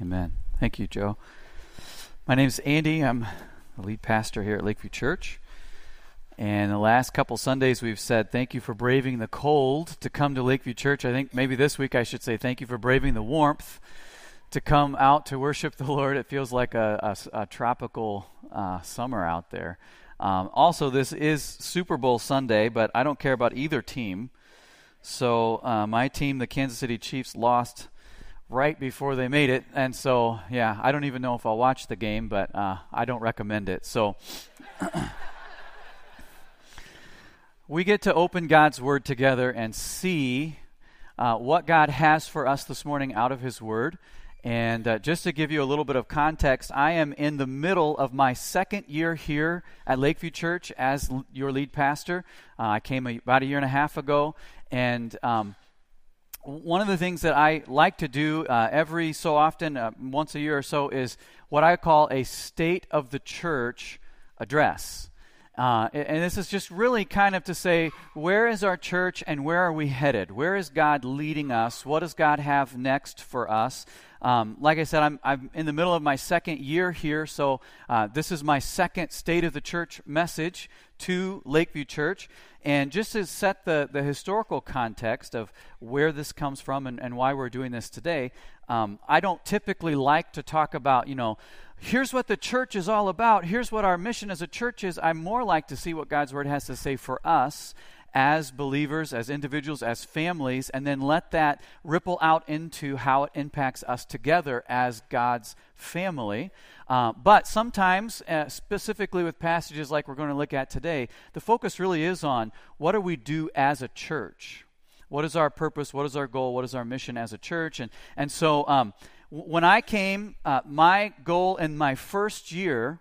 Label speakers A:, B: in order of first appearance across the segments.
A: Amen. Thank you, Joe. My name is Andy. I'm the lead pastor here at Lakeview Church. And the last couple Sundays, we've said thank you for braving the cold to come to Lakeview Church. I think maybe this week I should say thank you for braving the warmth to come out to worship the Lord. It feels like a, a, a tropical uh, summer out there. Um, also, this is Super Bowl Sunday, but I don't care about either team. So, uh, my team, the Kansas City Chiefs, lost right before they made it. And so, yeah, I don't even know if I'll watch the game, but uh, I don't recommend it. So, we get to open God's Word together and see uh, what God has for us this morning out of His Word. And uh, just to give you a little bit of context, I am in the middle of my second year here at Lakeview Church as l- your lead pastor. Uh, I came a, about a year and a half ago, and um, one of the things that I like to do uh, every so often, uh, once a year or so, is what I call a State of the Church address. Uh, and this is just really kind of to say, where is our church and where are we headed? Where is God leading us? What does God have next for us? Um, like I said, I'm, I'm in the middle of my second year here, so uh, this is my second State of the Church message to Lakeview Church. And just to set the, the historical context of where this comes from and, and why we're doing this today, um, I don't typically like to talk about, you know, here's what the church is all about, here's what our mission as a church is. I more like to see what God's Word has to say for us as believers, as individuals, as families, and then let that ripple out into how it impacts us together as God's family. Uh, but sometimes, uh, specifically with passages like we're going to look at today, the focus really is on what do we do as a church? What is our purpose? What is our goal? What is our mission as a church? And, and so um, when I came, uh, my goal in my first year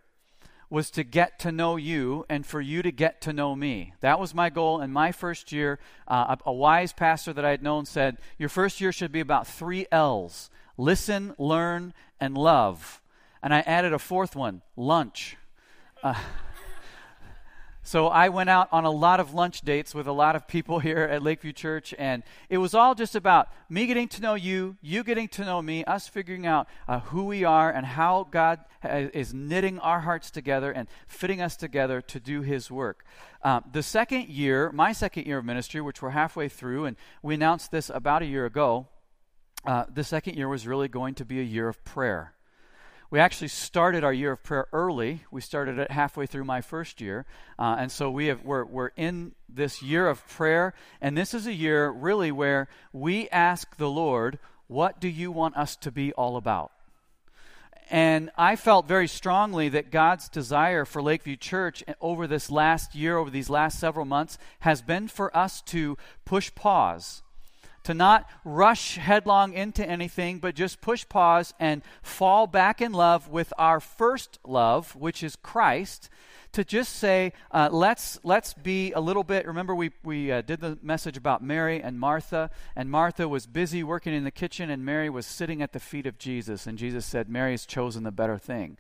A: was to get to know you and for you to get to know me. That was my goal in my first year. Uh, a, a, wise pastor that I had known said, Your first year should be about three L's listen, learn, and love. And I added a fourth one lunch. Uh, so I went out on a lot of lunch dates with a lot of people here at Lakeview Church, and it was all just about me getting to know you, you getting to know me, us figuring out uh, who we are and how God is knitting our hearts together and fitting us together to do His work. Uh, the second year, my second year of ministry, which we're halfway through, and we announced this about a year ago, uh, the second year was really going to be a year of prayer. We actually started our year of prayer early. We started it halfway through my first year. Uh, and so we have, we're, we're in this year of prayer. And this is a year really where we ask the Lord, What do you want us to be all about? And I felt very strongly that God's desire for Lakeview Church over this last year, over these last several months, has been for us to push pause to not rush headlong into anything, but just push pause and fall back in love with our first love, which is Christ. To just say, uh, let's let's be a little bit. Remember, we we uh, did the message about Mary and Martha, and Martha was busy working in the kitchen, and Mary was sitting at the feet of Jesus, and Jesus said, "Mary has chosen the better thing."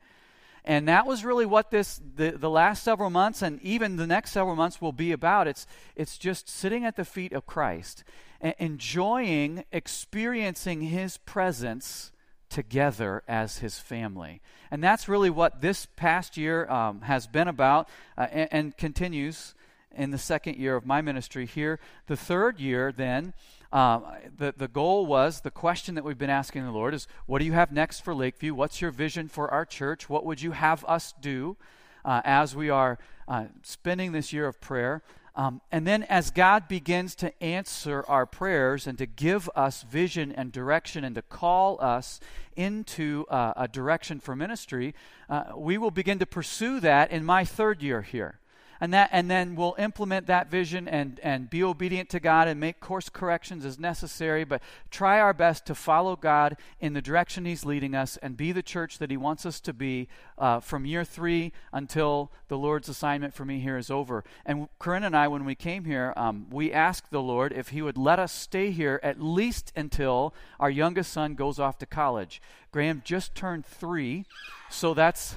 A: And that was really what this the, the last several months and even the next several months will be about. It's it's just sitting at the feet of Christ enjoying experiencing his presence together as his family. And that's really what this past year um, has been about uh, and, and, continues in the second year of my ministry here. The third year, then, um, the, the goal was the question that we've been asking the Lord is what do you have next for Lakeview? What's your vision for our church? What would you have us do uh, as we are uh, spending this year of prayer? Um, and then, as God begins to answer our prayers and to give us vision and direction and to call us into uh, a direction for ministry, uh, we will begin to pursue that in my third year here and that and then we'll implement that vision and and be obedient to God and make course corrections as necessary. But try our best to follow God in the direction he's leading us and be the church that he wants us to be uh, from year three until the Lord's assignment for me here is over. And Corinne and I when we came here um, we asked the Lord if he would let us stay here at least until our youngest son goes off to college. Graham just turned three so that's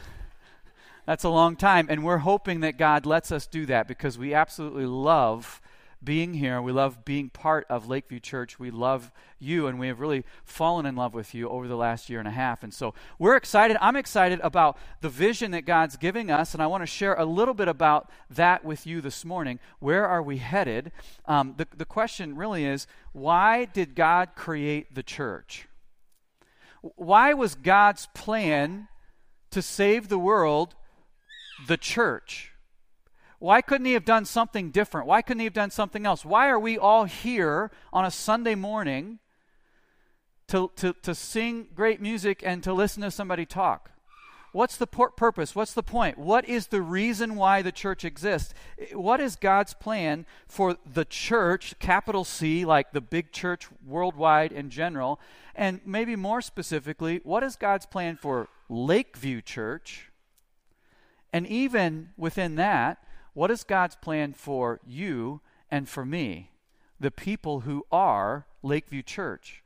A: that's a long time. And we're hoping that God lets us do that because we absolutely love being here. We love being part of Lakeview Church. We love you, and we have really fallen in love with you over the last year and a half. And so we're excited. I'm excited about the vision that God's giving us, and I want to share a little bit about that with you this morning. Where are we headed? Um, the, the question really is why did God create the church? Why was God's plan to save the world the church? Why couldn't he have done something different? Why couldn't he have done something else? Why are we all here on a Sunday morning to, to, to sing great music and to listen to somebody talk? What's the purpose? What's the point? What is the reason why the church exists? What is God's plan for the church, capital C, like the big church worldwide in general? And maybe more specifically, what is God's plan for Lakeview Church? And even within that, what is God's plan for you and for me, the people who are Lakeview Church?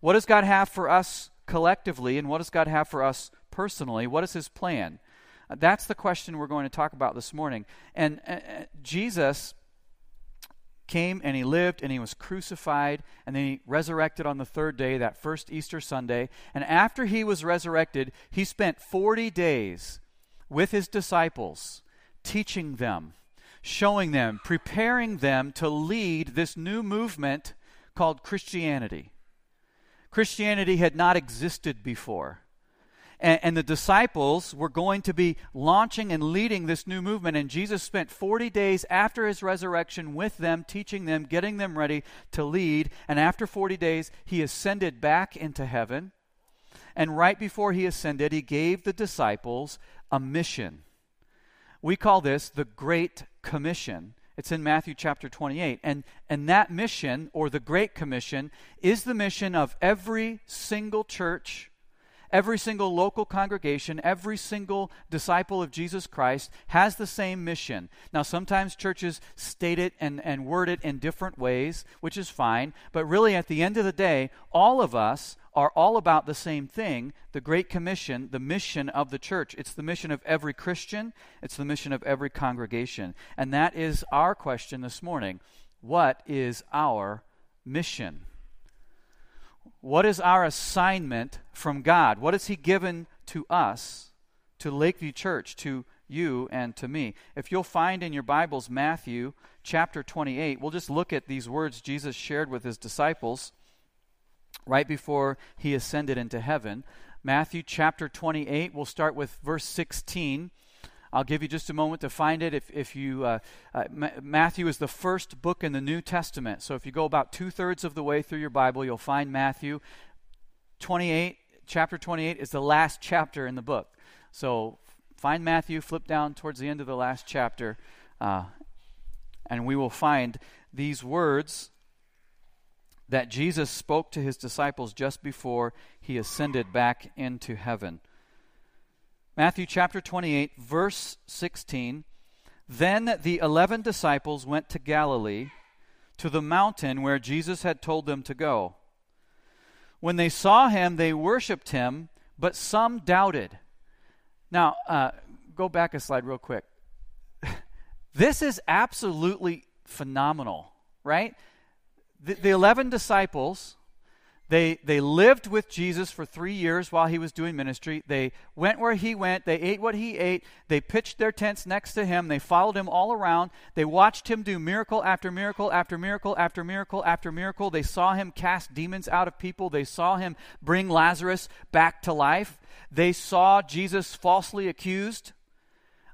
A: What does God have for us collectively, and what does God have for us personally? What is His plan? Uh, that's the question we're going to talk about this morning. And uh, uh, Jesus came and he lived and he was crucified and then he resurrected on the third day, that first Easter Sunday. And after he was resurrected, he spent 40 days with his disciples teaching them, showing them, preparing them to lead this new movement called Christianity. Christianity had not existed before. And, and, the disciples were going to be launching and leading this new movement. And Jesus spent 40 days after his resurrection with them, teaching them, getting them ready to lead. And after 40 days, he ascended back into heaven. And right before he ascended, he gave the disciples a mission. We call this the Great Commission. It's in Matthew chapter 28. And, and that mission, or the Great Commission, is the mission of every single church, every single local congregation, every single disciple of Jesus Christ has the same mission. Now, sometimes churches state it and, and word it in different ways, which is fine. But really, at the end of the day, all of us are all about the same thing the Great Commission, the mission of the church. It's the mission of every Christian, it's the mission of every congregation. And that is our question this morning. What is our mission? What is our assignment from God? What has He given to us, to Lakeview Church, to you and to me? If you'll find in your Bibles Matthew chapter 28, we'll just look at these words Jesus shared with His disciples right before he ascended into heaven. Matthew chapter 28, we'll start with verse 16. I'll give you just a moment to find it. If, if you, uh, uh, Ma- Matthew is the first book in the New Testament. So if you go about two thirds of the way through your Bible, you'll find Matthew 28. Chapter 28 is the last chapter in the book. So find Matthew, flip down towards the end of the last chapter, uh, and we will find these words that Jesus spoke to his disciples just before he ascended back into heaven. Matthew chapter 28, verse 16. Then the eleven disciples went to Galilee, to the mountain where Jesus had told them to go. When they saw him, they worshiped him, but some doubted. Now, uh, go back a slide real quick. this is absolutely phenomenal, right? the, the 11 disciples, they, they lived with Jesus for three years while he was doing ministry. They went where he went. They ate what he ate. They pitched their tents next to him. They followed him all around. They watched him do miracle after miracle after miracle after miracle after miracle. They saw him cast demons out of people. They saw him bring Lazarus back to life. They saw Jesus falsely accused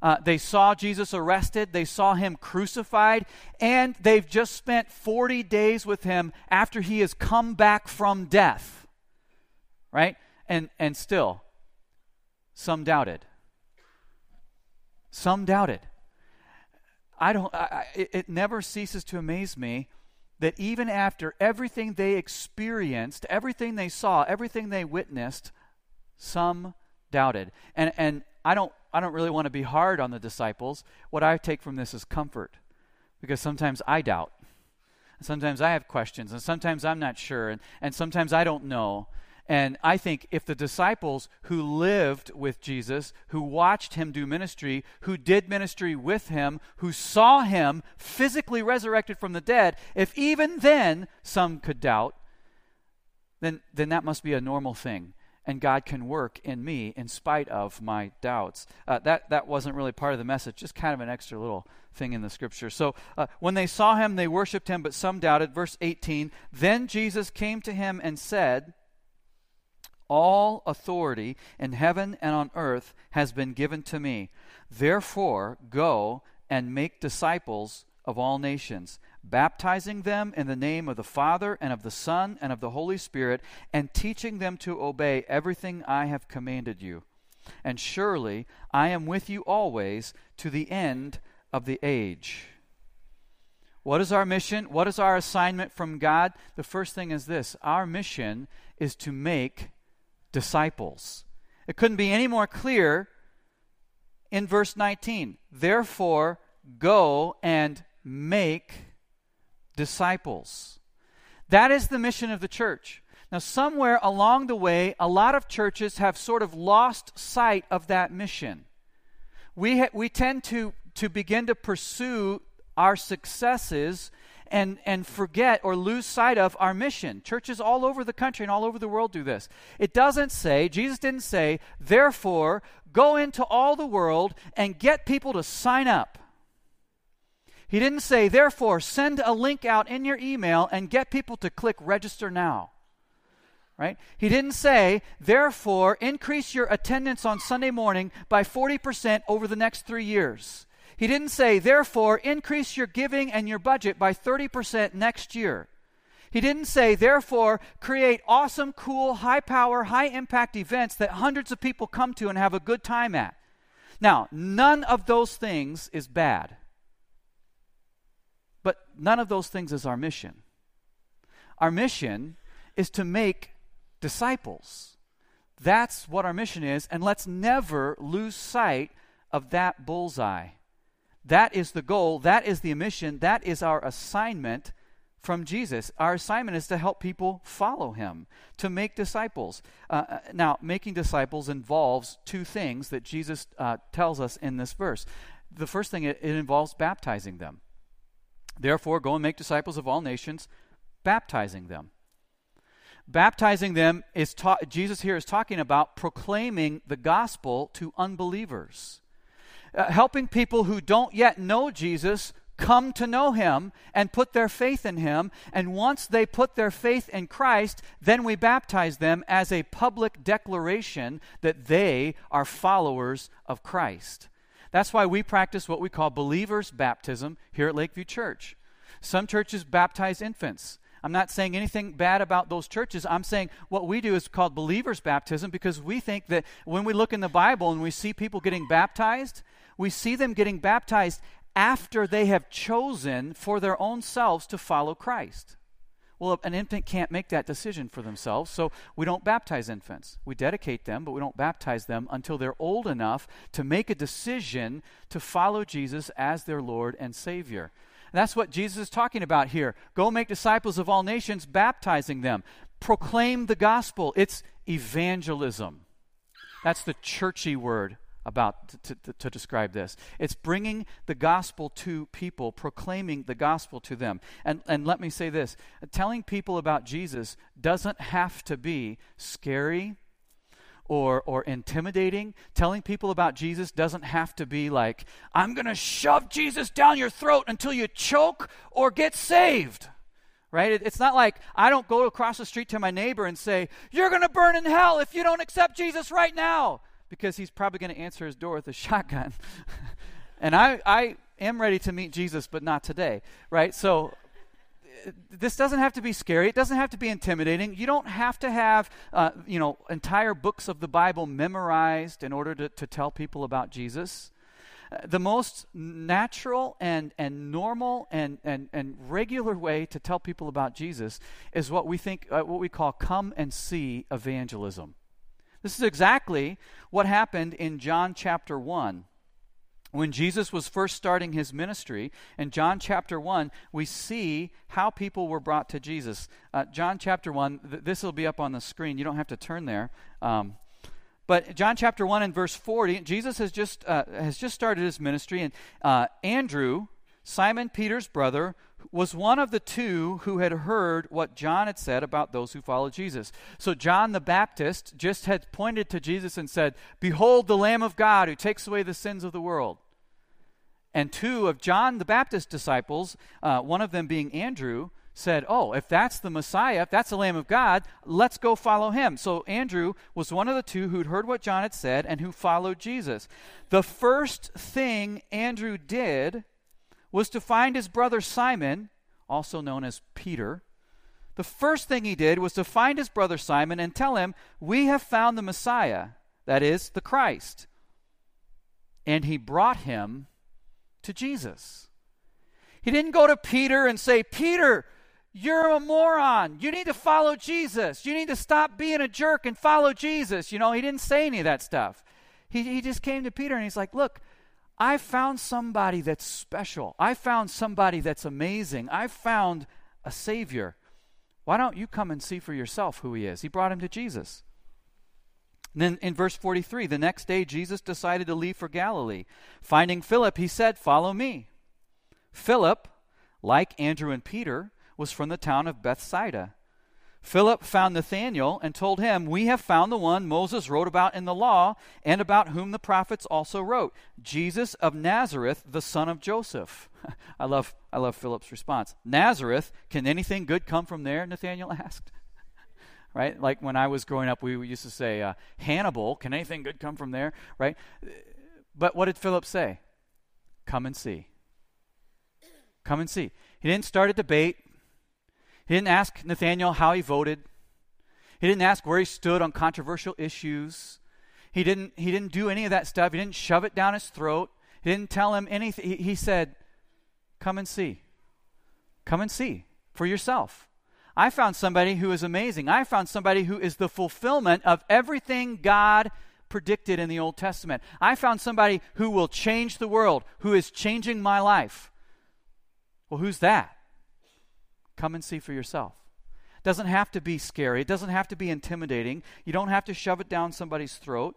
A: uh, they saw Jesus arrested, they saw him crucified, and they've just spent 40 days with him after he has come back from death. Right? And, and still, some doubted. Some doubted. I don't, I, it, it never ceases to amaze me that even after everything they experienced, everything they saw, everything they witnessed, some doubted. And, and I don't I don't really want to be hard on the disciples. What I take from this is comfort because sometimes I doubt. Sometimes I have questions, and sometimes I'm not sure, and, and sometimes I don't know. And I think if the disciples who lived with Jesus, who watched him do ministry, who did ministry with him, who saw him physically resurrected from the dead, if even then some could doubt, then, then that must be a normal thing. And God can work in me in spite of my doubts. Uh, that, that wasn't really part of the message, just kind of an extra little thing in the scripture. So uh, when they saw him, they worshiped him, but some doubted. Verse 18 Then Jesus came to him and said, all authority in heaven and on earth has been given to me. Therefore, go and make disciples of all nations, baptizing them in the name of the Father and of the Son and of the Holy Spirit, and teaching them to obey everything I have commanded you. And surely I am with you always to the end of the age. What is our mission? What is our assignment from God? The first thing is this our mission is to make disciples. It couldn't be any more clear in verse 19. Therefore, go and make disciples. That is the mission of the church. Now, somewhere along the way, a lot of churches have sort of lost sight of that mission. We, ha- we tend to, to begin to pursue our successes and, and forget or lose sight of our mission. Churches all over the country and all over the world do this. It doesn't say, Jesus didn't say, therefore, go into all the world and get people to sign up. He didn't say, therefore, send a link out in your email and get people to click register now. Right? He didn't say, therefore, increase your attendance on Sunday morning by 40% over the next three years. He didn't say, therefore, increase your giving and your budget by 30% next year. He didn't say, therefore, create awesome, cool, high power, high impact events that hundreds of people come to and have a good time at. Now, none of those things is bad. None of those things is our mission. Our mission is to make disciples. That's what our mission is, and let's never lose sight of that bullseye. That is the goal. That is the mission. That is our assignment from Jesus. Our assignment is to help people follow him, to make disciples. Uh, uh, now, making disciples involves two things that Jesus uh, tells us in this verse. The first thing, it, it involves baptizing them. Therefore, go and make disciples of all nations, baptizing them. Baptizing them is ta- Jesus here is talking about proclaiming the gospel to unbelievers uh, helping people who don't yet know Jesus come to know him and put their faith in him. And once they put their faith in Christ, then we baptize them as a public declaration that they are followers of Christ. That's why we practice what we call believers' baptism here at Lakeview Church. Some churches baptize infants. I'm not saying anything bad about those churches. I'm saying what we do is called believers' baptism because we think that when we look in the Bible and we see people getting baptized, we see them getting baptized after they have chosen for their own selves to follow Christ. Well, an infant can't make that decision for themselves, so we don't baptize infants. We dedicate them, but we don't baptize them until they're old enough to make a decision to follow Jesus as their Lord and Savior. And that's what Jesus is talking about here. Go make disciples of all nations, baptizing them. Proclaim the gospel. It's evangelism. That's the churchy word about to, to, to, describe this. It's bringing the gospel to people, proclaiming the gospel to them. And, and let me say this telling people about Jesus doesn't have to be scary or, or intimidating. Telling people about Jesus doesn't have to be like, I'm going to shove Jesus down your throat until you choke or get saved right? It's not like I don't go across the street to my neighbor and say, You're going to burn in hell if you don't accept Jesus right now because he's probably going to answer his door with a shotgun. and I, I am ready to meet Jesus, but not today, right? So this doesn't have to be scary. It doesn't have to be intimidating. You don't have to have, uh, you know, entire books of the Bible memorized in order to, to tell people about Jesus. Uh, the most natural and, and normal and, and, and regular way to tell people about Jesus is what we think, uh, what we call come and see evangelism. This is exactly what happened in John chapter 1. when Jesus was first starting his ministry, in John chapter 1, we see how people were brought to Jesus. Uh, John chapter 1, th- this will be up on the screen. You don't have to turn there. Um, but John chapter 1 and verse 40, Jesus has just, uh, has just started his ministry, and uh, Andrew, Simon Peter's brother, was one of the two who had heard what John had said about those who follow Jesus. So John the Baptist just had pointed to Jesus and said, Behold the Lamb of God who takes away the sins of the world and two of John the Baptist's disciples, uh, one of them being Andrew, said, Oh, if that's the Messiah, if that's the Lamb of God, let's go follow him. So Andrew was one of the two who'd heard what John had said and who followed Jesus. The first thing Andrew did was to find his brother Simon, also known as Peter. The first thing he did was to find his brother Simon and tell him, We have found the Messiah, that is, the Christ. And he brought him to Jesus. He didn't go to Peter and say, Peter, you're a moron. You need to follow Jesus. You need to stop being a jerk and follow Jesus. You know, he didn't say any of that stuff. He, he just came to Peter and he's like, Look, I found somebody that's special. I found somebody that's amazing. I found a Savior. Why don't you come and see for yourself who he is? He brought him to Jesus. And then in verse 43, the next day Jesus decided to leave for Galilee. Finding Philip, he said, Follow me. Philip, like Andrew and Peter, was from the town of Bethsaida. Philip found Nathanael and told him, We have found the one Moses wrote about in the law, and about whom the prophets also wrote, Jesus of Nazareth, the son of Joseph. I love, I love Philip's response. Nazareth, can anything good come from there? Nathanael asked right? Like when I was growing up, we used to say, uh, Hannibal, can anything good come from there, right? But what did Philip say? Come and see. Come and see. He didn't start a debate. He didn't ask Nathanael how he voted. He didn't ask where he stood on controversial issues. He didn't, he didn't do any of that stuff. He didn't shove it down his throat. He didn't tell him anything. He, he said, Come and see. Come and see for yourself. I found somebody who is amazing. I found somebody who is the fulfillment of everything God predicted in the Old Testament. I found somebody who will change the world, who is changing my life. Well, who's that? Come and see for yourself. It doesn't have to be scary. It doesn't have to be intimidating. You don't have to shove it down somebody's throat.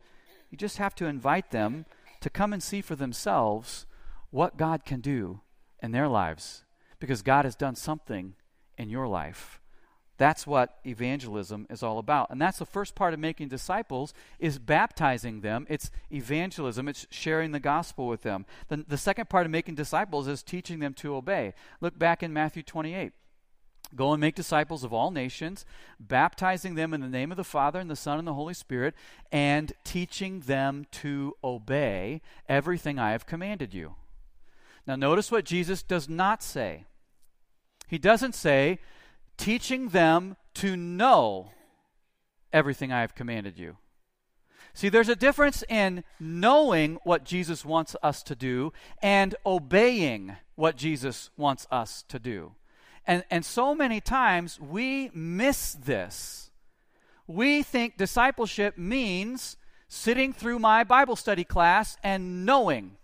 A: You just have to invite them to come and see for themselves what God can do in their lives because God has done something in your life. That's what evangelism is all about. And that's the first part of making disciples is baptizing them. It's evangelism. It's sharing the gospel with them. The, the second part of making disciples is teaching them to obey. Look back in Matthew 28. Go and make disciples of all nations, baptizing them in the name of the Father and the Son and the Holy Spirit, and teaching them to obey everything I have commanded you. Now, notice what Jesus does not say. He doesn't say, teaching them to know everything I have commanded you. See, there's a difference in knowing what Jesus wants us to do and obeying what Jesus wants us to do. And, and so many times we miss this. We think discipleship means sitting through my Bible study class and knowing.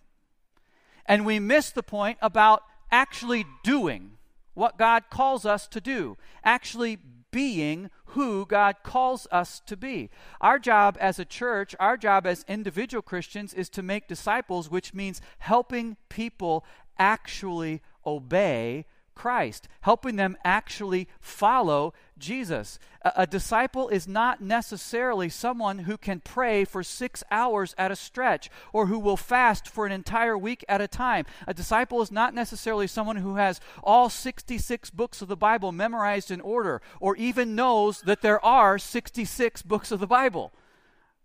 A: And we miss the point about actually doing what God calls us to do, actually being who God calls us to be. Our job as a church, our job as individual Christians is to make disciples, which means helping people actually obey Christ, helping them actually follow Jesus. A, a, disciple is not necessarily someone who can pray for six hours at a stretch or who will fast for an entire week at a time. A disciple is not necessarily someone who has all 66 books of the Bible memorized in order or even knows that there are 66 books of the Bible.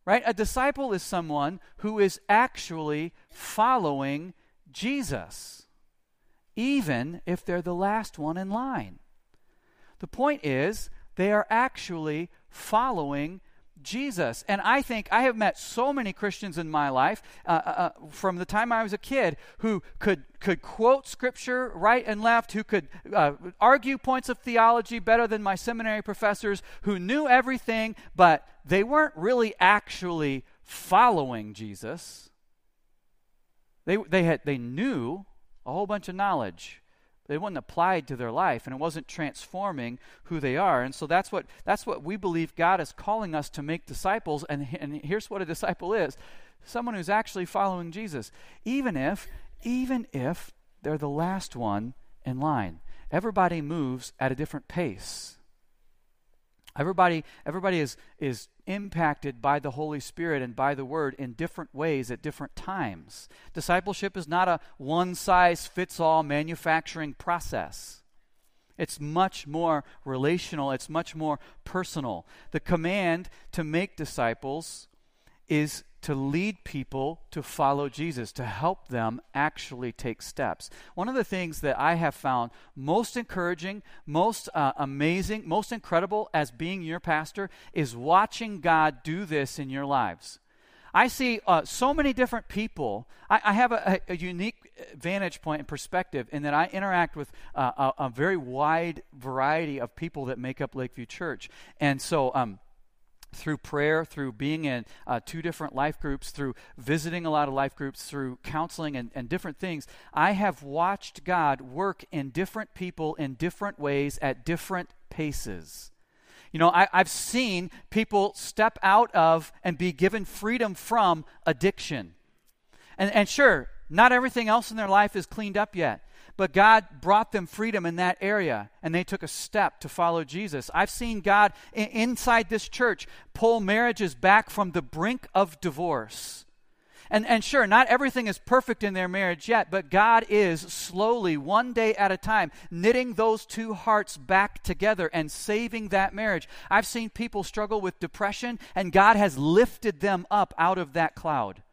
A: Right? A disciple is someone who is actually following Jesus even if they're the last one in line. The point is, they are actually following Jesus. And I think I have met so many Christians in my life uh, uh, uh, from the time I was a kid who could, could quote scripture right and left, who could uh, argue points of theology better than my seminary professors, who knew everything, but they weren't really actually following Jesus. They, they, had, they knew a whole bunch of knowledge. They wasn't applied to their life, and it wasn't transforming who they are. And so that's what, that's what we believe God is calling us to make disciples. And, and here's what a disciple is someone who's actually following Jesus, even if, even if they're the last one in line. Everybody moves at a different pace. Everybody, everybody is, is impacted by the Holy Spirit and by the Word in different ways at different times. Discipleship is not a one size fits all manufacturing process. It's much more relational, it's much more personal. The command to make disciples is to lead people to follow Jesus, to help them actually take steps. One of the things that I have found most encouraging, most uh, amazing, most incredible as being your pastor is watching God do this in your lives. I see uh, so many different people. I, I have a, a, unique vantage point and perspective in that I interact with uh, a, a, very wide variety of people that make up Lakeview Church. And so, um, through prayer, through being in uh, two different life groups, through visiting a lot of life groups, through counseling and, and different things, I have watched God work in different people in different ways at different paces. You know, I, have seen people step out of and be given freedom from addiction. And, and sure, not everything else in their life is cleaned up yet but God brought them freedom in that area, and they took a step to follow Jesus. I've seen God inside this church pull marriages back from the brink of divorce. And, and sure, not everything is perfect in their marriage yet, but God is slowly, one day at a time, knitting those two hearts back together and saving that marriage. I've seen people struggle with depression, and God has lifted them up out of that cloud,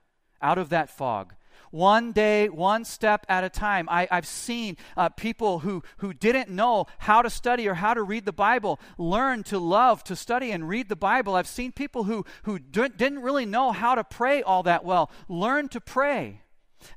A: out of that fog one day, one step at a time. I, have seen uh, people who, who didn't know how to study or how to read the Bible learn to love to study and read the Bible. I've seen people who, who didn't really know how to pray all that well learn to pray.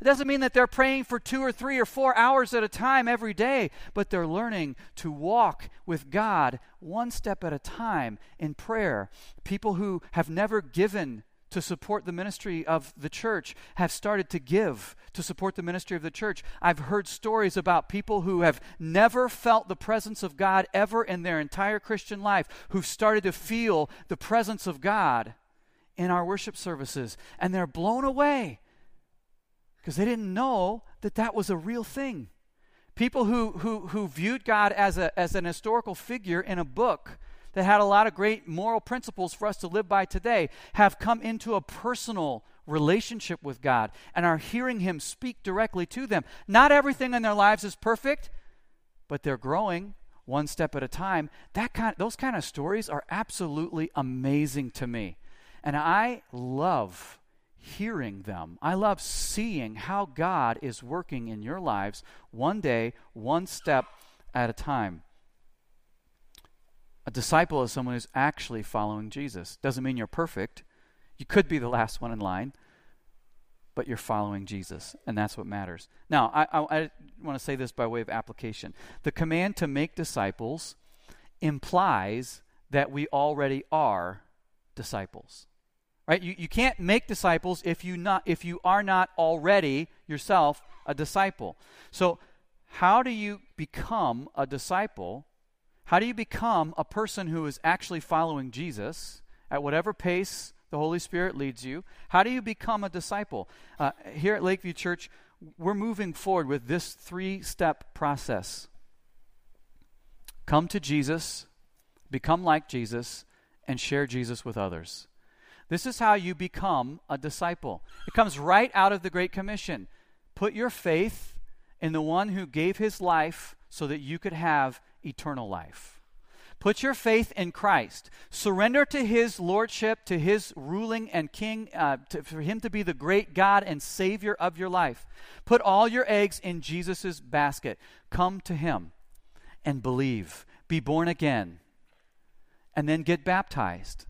A: It doesn't mean that they're praying for two or three or four hours at a time every day, but they're learning to walk with God one step at a time in prayer. People who have never given to support the ministry of the church have started to give to support the ministry of the church. I've heard stories about people who have never felt the presence of God ever in their entire Christian life, who've started to feel the presence of God in our worship services, and they're blown away because they didn't know that that was a real thing. People who, who, who viewed God as, a, as an historical figure in a book that had a lot of great moral principles for us to live by today have come into a personal relationship with God and are hearing Him speak directly to them. Not everything in their lives is perfect, but they're growing one step at a time. That kind, those kind of stories are absolutely amazing to me. And I love hearing them. I love seeing how God is working in your lives one day, one step at a time. A disciple is someone who's actually following Jesus. Doesn't mean you're perfect. You could be the last one in line, but you're following Jesus, and that's what matters. Now, I, I, I want to say this by way of application. The command to make disciples implies that we already are disciples. Right? You, you can't make disciples if you not if you are not already yourself a disciple. So how do you become a disciple? How do you become a person who is actually following Jesus at whatever pace the Holy Spirit leads you? How do you become a disciple? Uh, here at Lakeview Church, we're moving forward with this three step process come to Jesus, become like Jesus, and share Jesus with others. This is how you become a disciple. It comes right out of the Great Commission. Put your faith in the one who gave his life so that you could have eternal life. Put your faith in Christ. Surrender to His lordship, to His ruling and king, uh, to, for Him to be the great God and Savior of your life. Put all your eggs in Jesus' basket. Come to Him and believe. Be born again. And then get baptized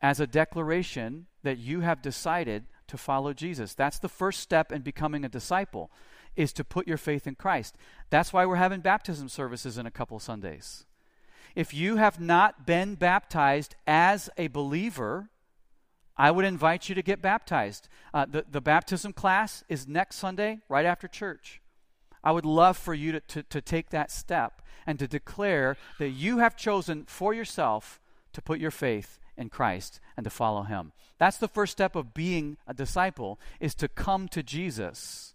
A: as a declaration that you have decided to follow Jesus. That's the first step in becoming a disciple is to put your faith in Christ. That's why we're having baptism services in a couple Sundays. If you have not been baptized as a believer, I would invite you to get baptized. Uh, the, the baptism class is next Sunday, right after church. I would love for you to, to, to take that step and to declare that you have chosen for yourself to put your faith in Christ and to follow him. That's the first step of being a disciple is to come to Jesus.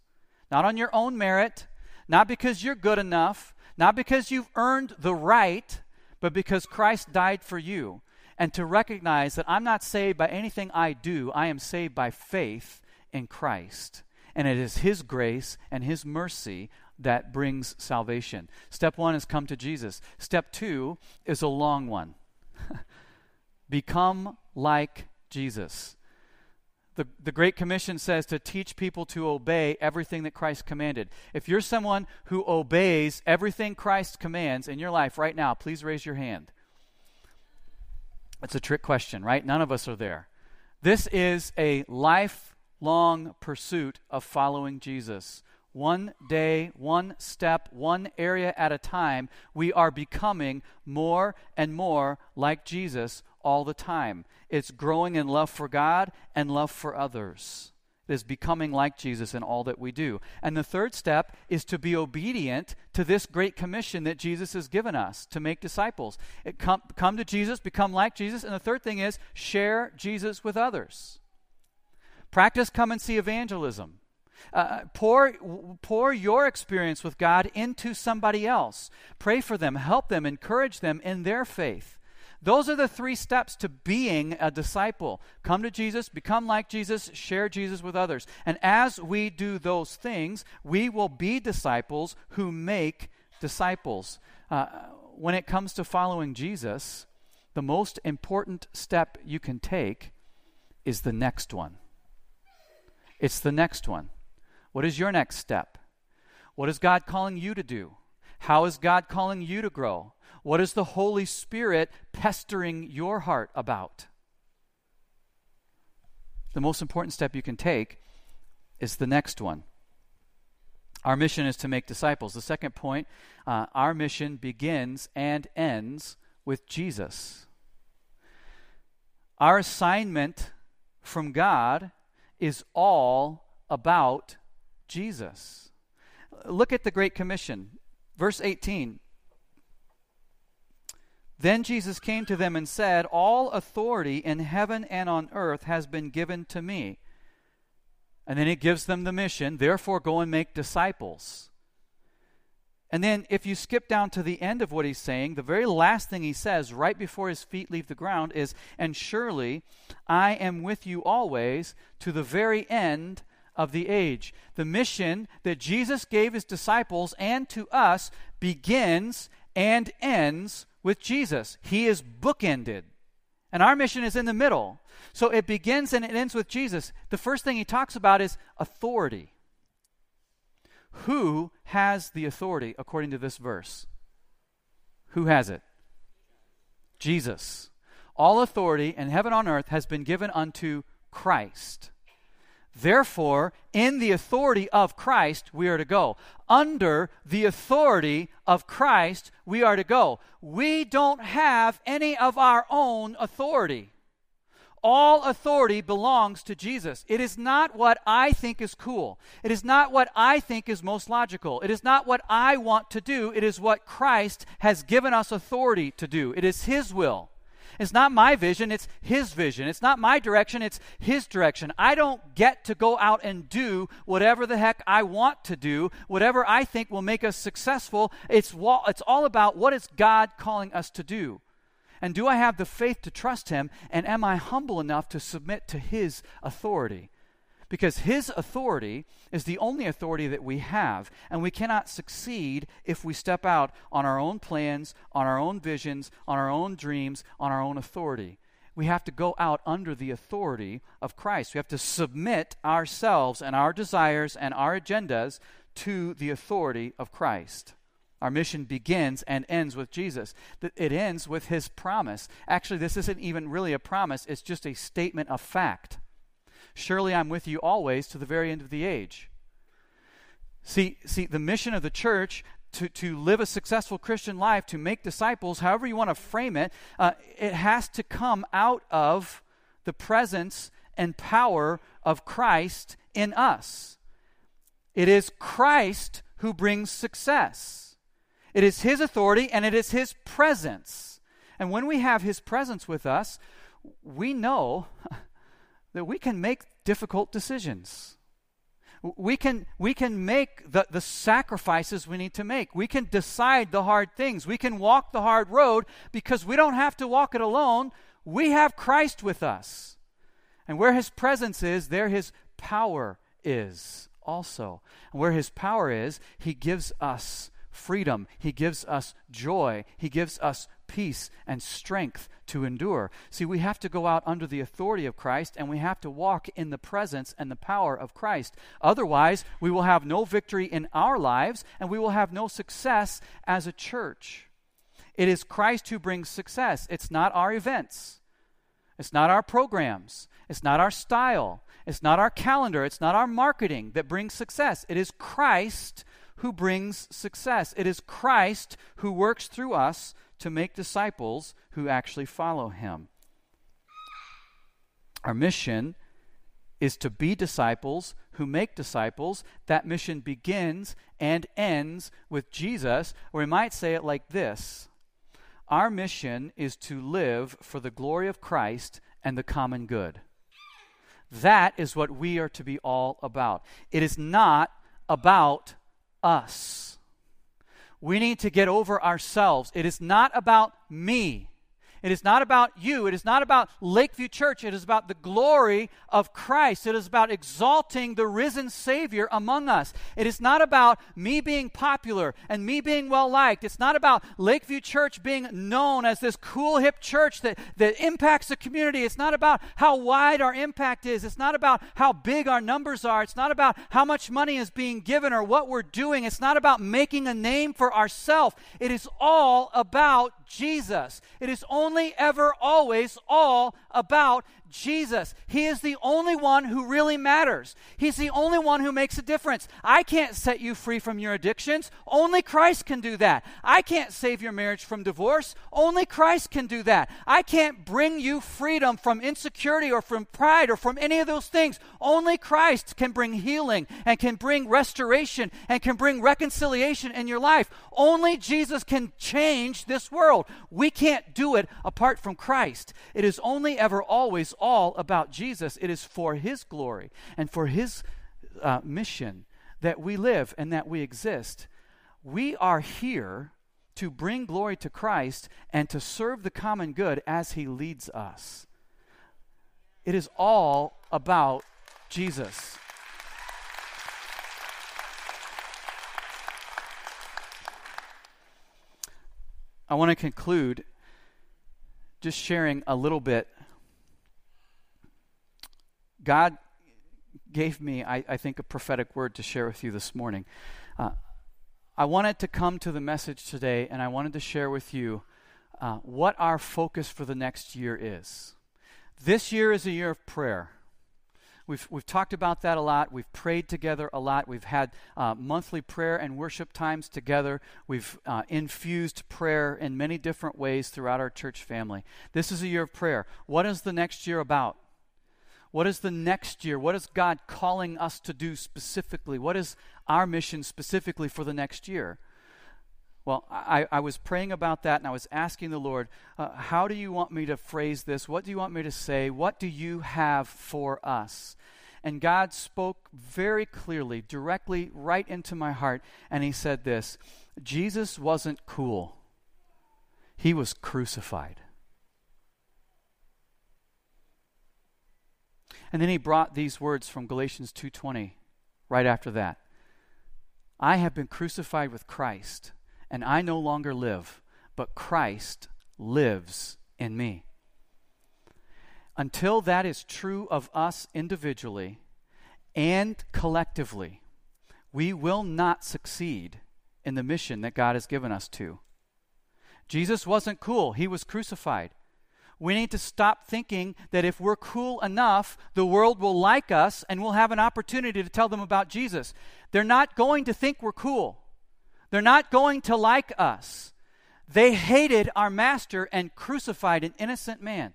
A: Not on your own merit, not because you're good enough, not because you've earned the right, but because Christ died for you. And to recognize that I'm not saved by anything I do, I am saved by faith in Christ. And it is His grace and His mercy that brings salvation. Step one is come to Jesus. Step two is a long one become like Jesus. The, the Great Commission says to teach people to obey everything that Christ commanded. If you're someone who obeys everything Christ commands in your life right now, please raise your hand. It's a trick question, right? None of us are there. This is a lifelong pursuit of following Jesus. One day, one step, one area at a time, we are becoming more and more like Jesus all the time. It's growing in love for God and love for others. It is becoming like Jesus in all that we do. And the third step is to be obedient to this great commission that Jesus has given us to make disciples. It come, come to Jesus, become like Jesus. And the third thing is share Jesus with others. Practice come and see evangelism. Uh, pour, pour your experience with God into somebody else. Pray for them, help them, encourage them in their faith. Those are the three steps to being a disciple. Come to Jesus, become like Jesus, share Jesus with others. And as we do those things, we will be disciples who make disciples. Uh, when it comes to following Jesus, the most important step you can take is the next one. It's the next one. What is your next step? What is God calling you to do? How is God calling you to grow? What is the Holy Spirit pestering your heart about? The most important step you can take is the next one. Our mission is to make disciples. The second point, uh, our mission begins and ends with Jesus. Our assignment from God is all about Jesus. Look at the Great Commission. Verse 18 then Jesus came to them and said, All authority in heaven and on earth has been given to me. And then he gives them the mission, therefore go and make disciples. And then if you skip down to the end of what he's saying, the very last thing he says right before his feet leave the ground is, And surely I am with you always to the very end of the age. The mission that Jesus gave his disciples and to us begins and ends with Jesus. He is bookended. And our mission is in the middle. So it begins and it ends with Jesus. The first thing he talks about is authority. Who has the authority according to this verse? Who has it? Jesus. All authority in heaven on earth has been given unto Christ. Therefore, in the authority of Christ, we are to go. Under the authority of Christ, we are to go. We don't have any of our own authority. All authority belongs to Jesus. It is not what I think is cool. It is not what I think is most logical. It is not what I want to do. It is what Christ has given us authority to do. It is His will. It's not my vision, it's His vision. It's not my direction, it's His direction. I don't get to go out and do whatever the heck I want to do, whatever I think will make us successful. It's, it's all about what is God calling us to do. And do I have the faith to trust Him? And am I humble enough to submit to His authority? Because His authority is the only authority that we have, and we cannot succeed if we step out on our own plans, on our own visions, on our own dreams, on our own authority. We have to go out under the authority of Christ. We have to submit ourselves and our desires and our agendas to the authority of Christ. Our mission begins and ends with Jesus. It ends with his promise. Actually, this isn't even really a promise, it's just a statement of fact. Surely I'm with you always to the very end of the age. See, see, the mission of the church to, to live a successful Christian life, to make disciples, however you want to frame it, uh, it has to come out of the presence and power of Christ in us. It is Christ who brings success. It is His authority and it is His presence. And when we have His presence with us, we know that we can make difficult decisions. We can, we can make the, the sacrifices we need to make. We can decide the hard things. We can walk the hard road because we don't have to walk it alone. We have Christ with us. And where his presence is, there his power is also. And where his power is, he gives us freedom. He gives us joy. He gives us peace and strength to endure. See, we have to go out under the authority of Christ and we have to walk in the presence and the power of Christ. Otherwise, we will have no victory in our lives and we will have no success as a church. It is Christ who brings success, it's not our events, it's not our programs, it's not our style, it's not our calendar, it's not our marketing that brings success. It is Christ who brings success. It is Christ who works through us to make disciples who actually follow him. Our mission is to be disciples who make disciples. That mission begins and ends with Jesus, or we might say it like this Our mission is to live for the glory of Christ and the common good. That is what we are to be all about. It is not about us. We need to get over ourselves. It is not about me. It is not about you. It is not about Lakeview Church. It is about the glory of Christ. It is about exalting the risen Savior among us. It is not about me being popular and me being well liked. It's not about Lakeview Church being known as this cool, hip church that, that impacts the community. It's not about how wide our impact is. It's not about how big our numbers are. It's not about how much money is being given or what we're doing. It's not about making a name for ourselves. It is all about Jesus. It is only ever, always all about Jesus. He is the only one who really matters. He's the only one who makes a difference. I can't set you free from your addictions. Only Christ can do that. I can't save your marriage from divorce. Only Christ can do that. I can't bring you freedom from insecurity or from pride or from any of those things. Only Christ can bring healing and can bring restoration and can bring reconciliation in your life. Only Jesus can change this world. We can't do it apart from Christ. It is only ever always all about Jesus. It is for His glory and for His uh, mission that we live and that we exist. We are here to bring glory to Christ and to serve the common good as He leads us. It is all about Jesus. I want to conclude just sharing a little bit God gave me, I, I, think, a prophetic word to share with you this morning. Uh, I wanted to come to the message today and I wanted to share with you uh, what our focus for the next year is. This year is a year of prayer. We've, we've talked about that a lot. We've prayed together a lot. We've had uh, monthly prayer and worship times together. We've uh, infused prayer in many different ways throughout our church family. This is a year of prayer. What is the next year about? What is the next year? What is God calling us to do specifically? What is our mission specifically for the next year? Well, I, I was praying about that and I was asking the Lord, uh, how do you want me to phrase this? What do you want me to say? What do you have for us? And God spoke very clearly, directly right into my heart, and He said this Jesus wasn't cool, He was crucified. And then he brought these words from Galatians 2:20 right after that. I have been crucified with Christ, and I no longer live, but Christ lives in me. Until that is true of us individually and collectively, we will not succeed in the mission that God has given us to. Jesus wasn't cool, he was crucified. We need to stop thinking that if we're cool enough, the world will like us and we'll have an opportunity to tell them about Jesus. They're not going to think we're cool. They're not going to like us. They hated our master and crucified an innocent man.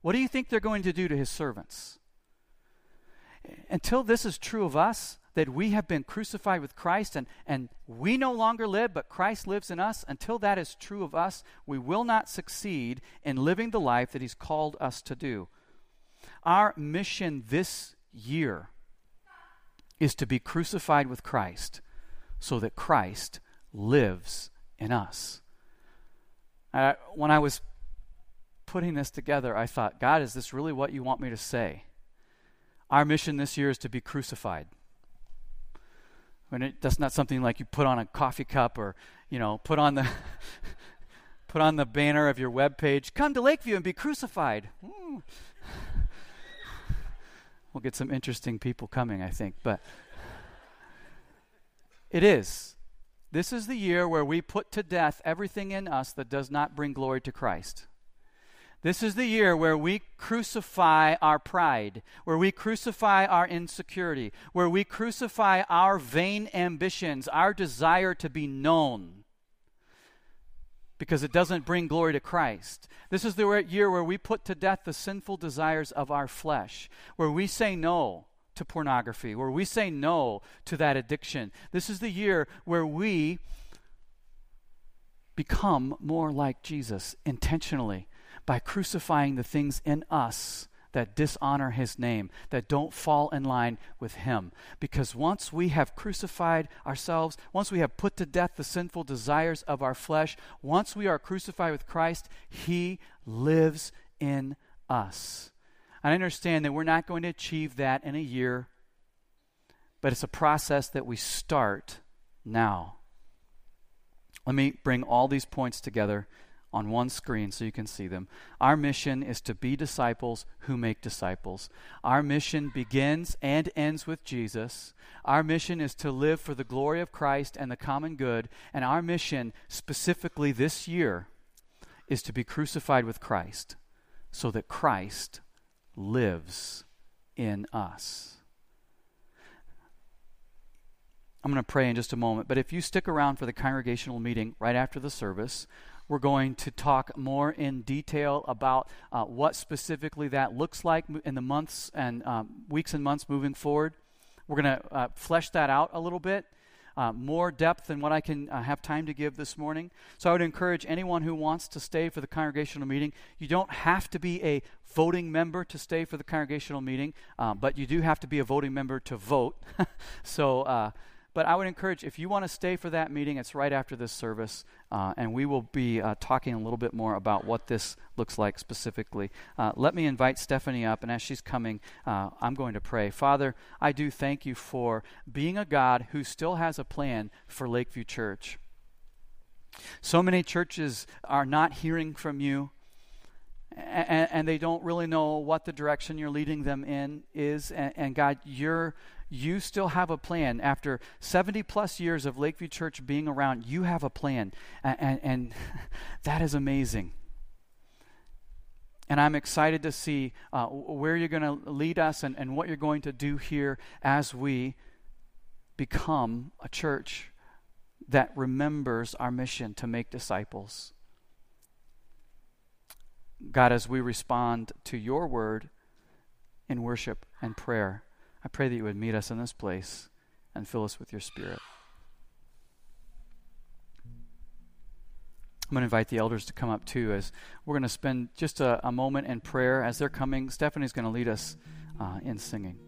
A: What do you think they're going to do to his servants? Until this is true of us, that we have been crucified with Christ and, and we no longer live, but Christ lives in us, until that is true of us, we will not succeed in living the life that He's called us to do. Our mission this year is to be crucified with Christ so that Christ lives in us. Uh, when I was putting this together, I thought, God, is this really what you want me to say? Our mission this year is to be crucified. When it, that's not something like you put on a coffee cup or, you know, put on the put on the banner of your web page, come to Lakeview and be crucified. Mm. we'll get some interesting people coming, I think, but it is. This is the year where we put to death everything in us that does not bring glory to Christ. This is the year where we crucify our pride, where we crucify our insecurity, where we crucify our vain ambitions, our desire to be known, because it doesn't bring glory to Christ. This is the year where we put to death the sinful desires of our flesh, where we say no to pornography, where we say no to that addiction. This is the year where we become more like Jesus intentionally by crucifying the things in us that dishonor his name, that don't fall in line with him. Because once we have crucified ourselves, once we have put to death the sinful desires of our flesh, once we are crucified with Christ, he lives in us. I understand that we're not going to achieve that in a year, but it's a process that we start now. Let me bring all these points together on one screen so you can see them. Our mission is to be disciples who make disciples. Our mission begins and ends with Jesus. Our mission is to live for the glory of Christ and the common good. And our mission, specifically this year, is to be crucified with Christ so that Christ lives in us. I'm going to pray in just a moment, but if you stick around for the congregational meeting right after the service, we're going to talk more in detail about uh, what specifically that looks like in the months and um, weeks and months moving forward. We're going to uh, flesh that out a little bit. Uh, more depth than what I can uh, have time to give this morning. So I would encourage anyone who wants to stay for the congregational meeting. You don't have to be a voting member to stay for the congregational meeting, uh, but you do have to be a voting member to vote. so uh, but I would encourage, if you want to stay for that meeting, it's right after this service, uh, and we will be uh, talking a little bit more about what this looks like specifically. Uh, let me invite Stephanie up, and as she's coming, uh, I'm going to pray. Father, I do thank you for being a God who still has a plan for Lakeview Church. So many churches are not hearing from you. And, and, they don't really know what the direction you're leading them in is. And, and God, you're you still have a plan. After 70 plus years of Lakeview Church being around, you have a plan. And, and, and that is amazing. And I'm excited to see uh, where you're going to lead us and, and what you're going to do here as we become a church that remembers our mission to make disciples. God, as we respond to your word in worship and prayer, I pray that you would meet us in this place and fill us with your spirit. I'm going to invite the elders to come up too as we're going to spend just a, a moment in prayer. As they're coming, Stephanie's going to lead us uh, in singing.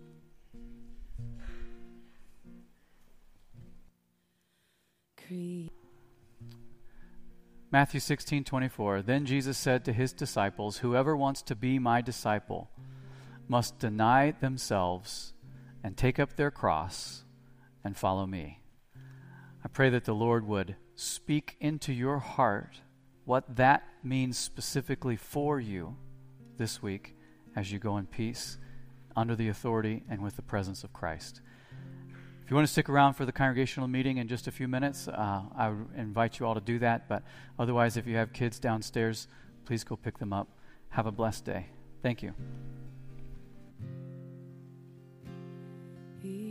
A: Matthew 16, 24. Then Jesus said to his disciples, Whoever wants to be my disciple must deny themselves and take up their cross and follow me. I pray that the Lord would speak into your heart what that means specifically for you this week as you go in peace under the authority and with the presence of Christ. If you want to stick around for the congregational meeting in just a few minutes, uh, I invite you all to do that. But otherwise, if you have kids downstairs, please go pick them up. Have a blessed day. Thank you. 一